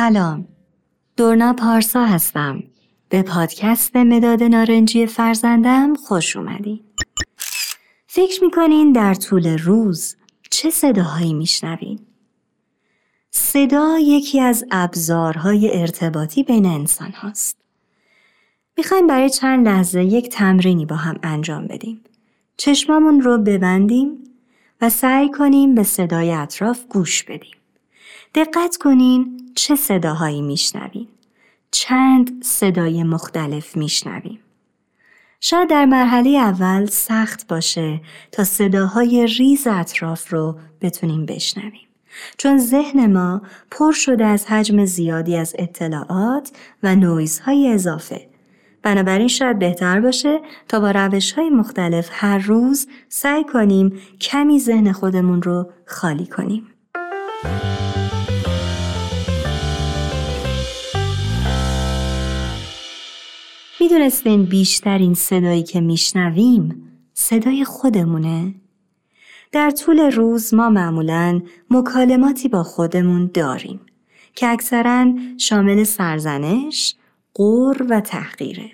سلام دورنا پارسا هستم به پادکست مداد نارنجی فرزندم خوش اومدین فکر می‌کنین در طول روز چه صداهایی میشنوین؟ صدا یکی از ابزارهای ارتباطی بین انسان هاست. می‌خوایم برای چند لحظه یک تمرینی با هم انجام بدیم. چشمامون رو ببندیم و سعی کنیم به صدای اطراف گوش بدیم. دقت کنین چه صداهایی میشنویم. چند صدای مختلف میشنویم. شاید در مرحله اول سخت باشه تا صداهای ریز اطراف رو بتونیم بشنویم. چون ذهن ما پر شده از حجم زیادی از اطلاعات و نویزهای اضافه. بنابراین شاید بهتر باشه تا با روش های مختلف هر روز سعی کنیم کمی ذهن خودمون رو خالی کنیم. می‌دونستین بیشترین صدایی که میشنویم صدای خودمونه؟ در طول روز ما معمولا مکالماتی با خودمون داریم که اکثرا شامل سرزنش، قور و تحقیره.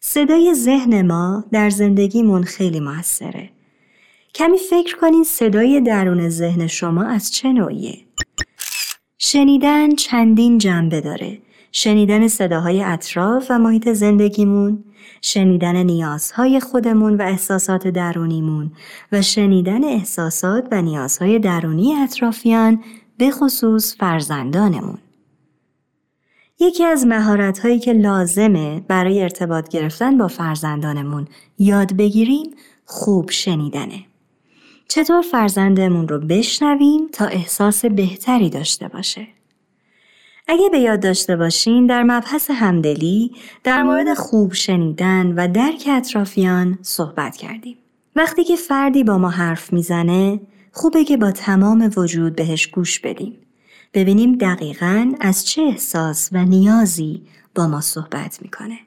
صدای ذهن ما در زندگیمون خیلی موثره. کمی فکر کنین صدای درون ذهن شما از چه نوعیه؟ شنیدن چندین جنبه داره شنیدن صداهای اطراف و محیط زندگیمون، شنیدن نیازهای خودمون و احساسات درونیمون و شنیدن احساسات و نیازهای درونی اطرافیان به خصوص فرزندانمون. یکی از مهارت‌هایی که لازمه برای ارتباط گرفتن با فرزندانمون یاد بگیریم خوب شنیدنه. چطور فرزندمون رو بشنویم تا احساس بهتری داشته باشه؟ اگه به یاد داشته باشین در مبحث همدلی در مورد خوب شنیدن و درک اطرافیان صحبت کردیم. وقتی که فردی با ما حرف می‌زنه خوبه که با تمام وجود بهش گوش بدیم. ببینیم دقیقا از چه احساس و نیازی با ما صحبت می‌کنه.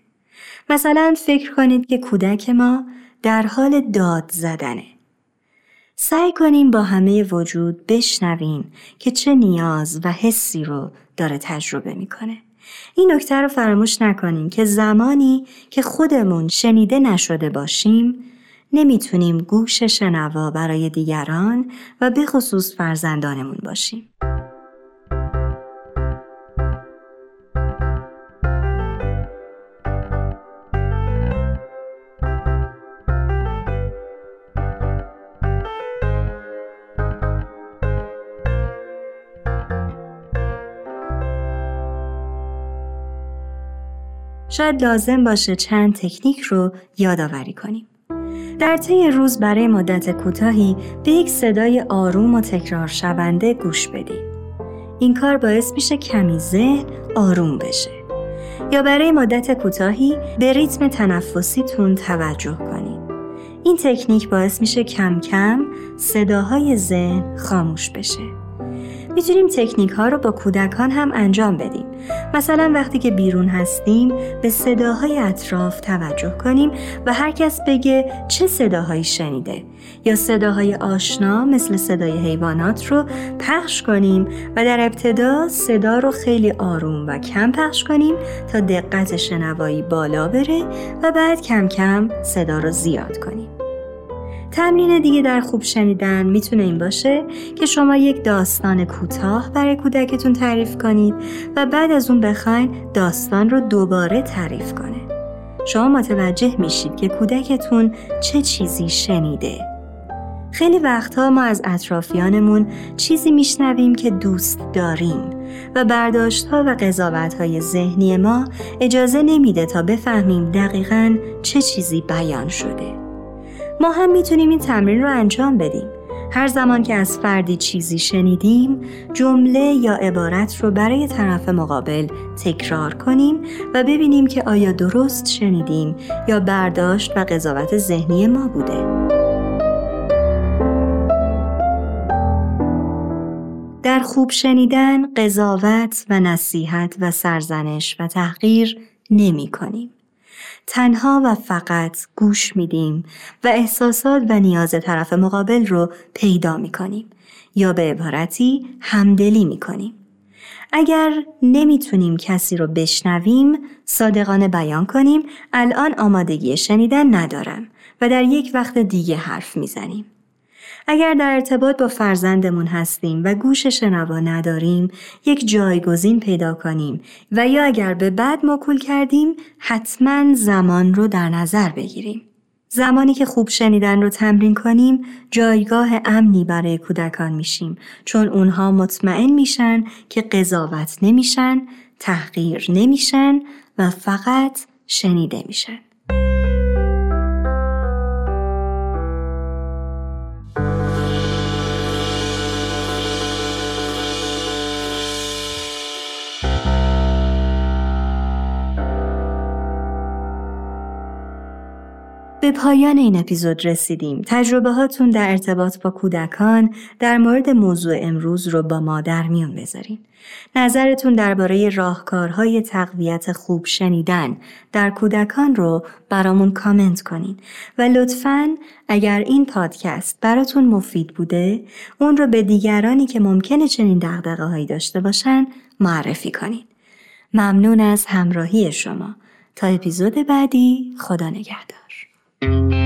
مثلا فکر کنید که کودک ما در حال داد زدنه. سعی کنیم با همه وجود بشنویم که چه نیاز و حسی رو داره تجربه می‌کنه. این نکته رو فراموش نکنیم که زمانی که خودمون شنیده نشده باشیم نمی‌تونیم گوش شنوا برای دیگران و به خصوص فرزندانمون باشیم. شاید لازم باشه چند تکنیک رو یادآوری کنیم. در طی روز برای مدت کوتاهی به یک صدای آروم و تکرار شونده گوش بدید. این کار باعث میشه کمی ذهن آروم بشه. یا برای مدت کوتاهی به ریتم تنفسیتون توجه کنید. این تکنیک باعث میشه کم کم صداهای ذهن خاموش بشه. می‌تونیم تکنیک ها رو با کودکان هم انجام بدیم. مثلا وقتی که بیرون هستیم به صداهای اطراف توجه کنیم و هر کس بگه چه صداهایی شنیده یا صداهای آشنا مثل صدای حیوانات رو پخش کنیم و در ابتدا صدا رو خیلی آروم و کم پخش کنیم تا دقت شنوایی بالا بره و بعد کم کم صدا رو زیاد کنیم. تمرین دیگه در خوب شنیدن می‌تونه این باشه که شما یک داستان کوتاه برای کودکتون تعریف کنید و بعد از اون بخواین داستان رو دوباره تعریف کنه. شما متوجه میشید که کودکتون چه چیزی شنیده. خیلی وقتها ما از اطرافیانمون چیزی میشنویم که دوست داریم و برداشت ها و قضاوت های ذهنی ما اجازه نمیده تا بفهمیم دقیقا چه چیزی بیان شده. ما هم می‌تونیم این تمرین رو انجام بدیم. هر زمان که از فردی چیزی شنیدیم جمله یا عبارت رو برای طرف مقابل تکرار کنیم و ببینیم که آیا درست شنیدیم یا برداشت و قضاوت ذهنی ما بوده. در خوب شنیدن قضاوت و نصیحت و سرزنش و تحقیر نمی کنیم. تنها و فقط گوش میدیم و احساسات و نیاز طرف مقابل رو پیدا می کنیم یا به عبارتی همدلی می کنیم. اگر نمی‌تونیم کسی رو بشنویم صادقانه بیان کنیم الان آمادگی شنیدن ندارم و در یک وقت دیگه حرف می‌زنیم. اگر در ارتباط با فرزندمون هستیم و گوش شنوا نداریم یک جایگزین پیدا کنیم و یا اگر به بعد مکول کردیم حتما زمان رو در نظر بگیریم. زمانی که خوب شنیدن رو تمرین کنیم جایگاه امنی برای کودکان میشیم چون اونها مطمئن میشن که قضاوت نمیشن، تحقیر نمیشن و فقط شنیده میشن. به پایان این اپیزود رسیدیم. تجربه هاتون در ارتباط با کودکان در مورد موضوع امروز رو با ما در میون بذارین. نظرتون درباره راهکارهای تقویت خوب شنیدن در کودکان رو برامون کامنت کنین و لطفاً اگر این پادکست براتون مفید بوده اون رو به دیگرانی که ممکنه چنین دقدقه هایی داشته باشن معرفی کنین. ممنون از همراهی شما. تا اپیزود بعدی خدا نگهدار. Thank you.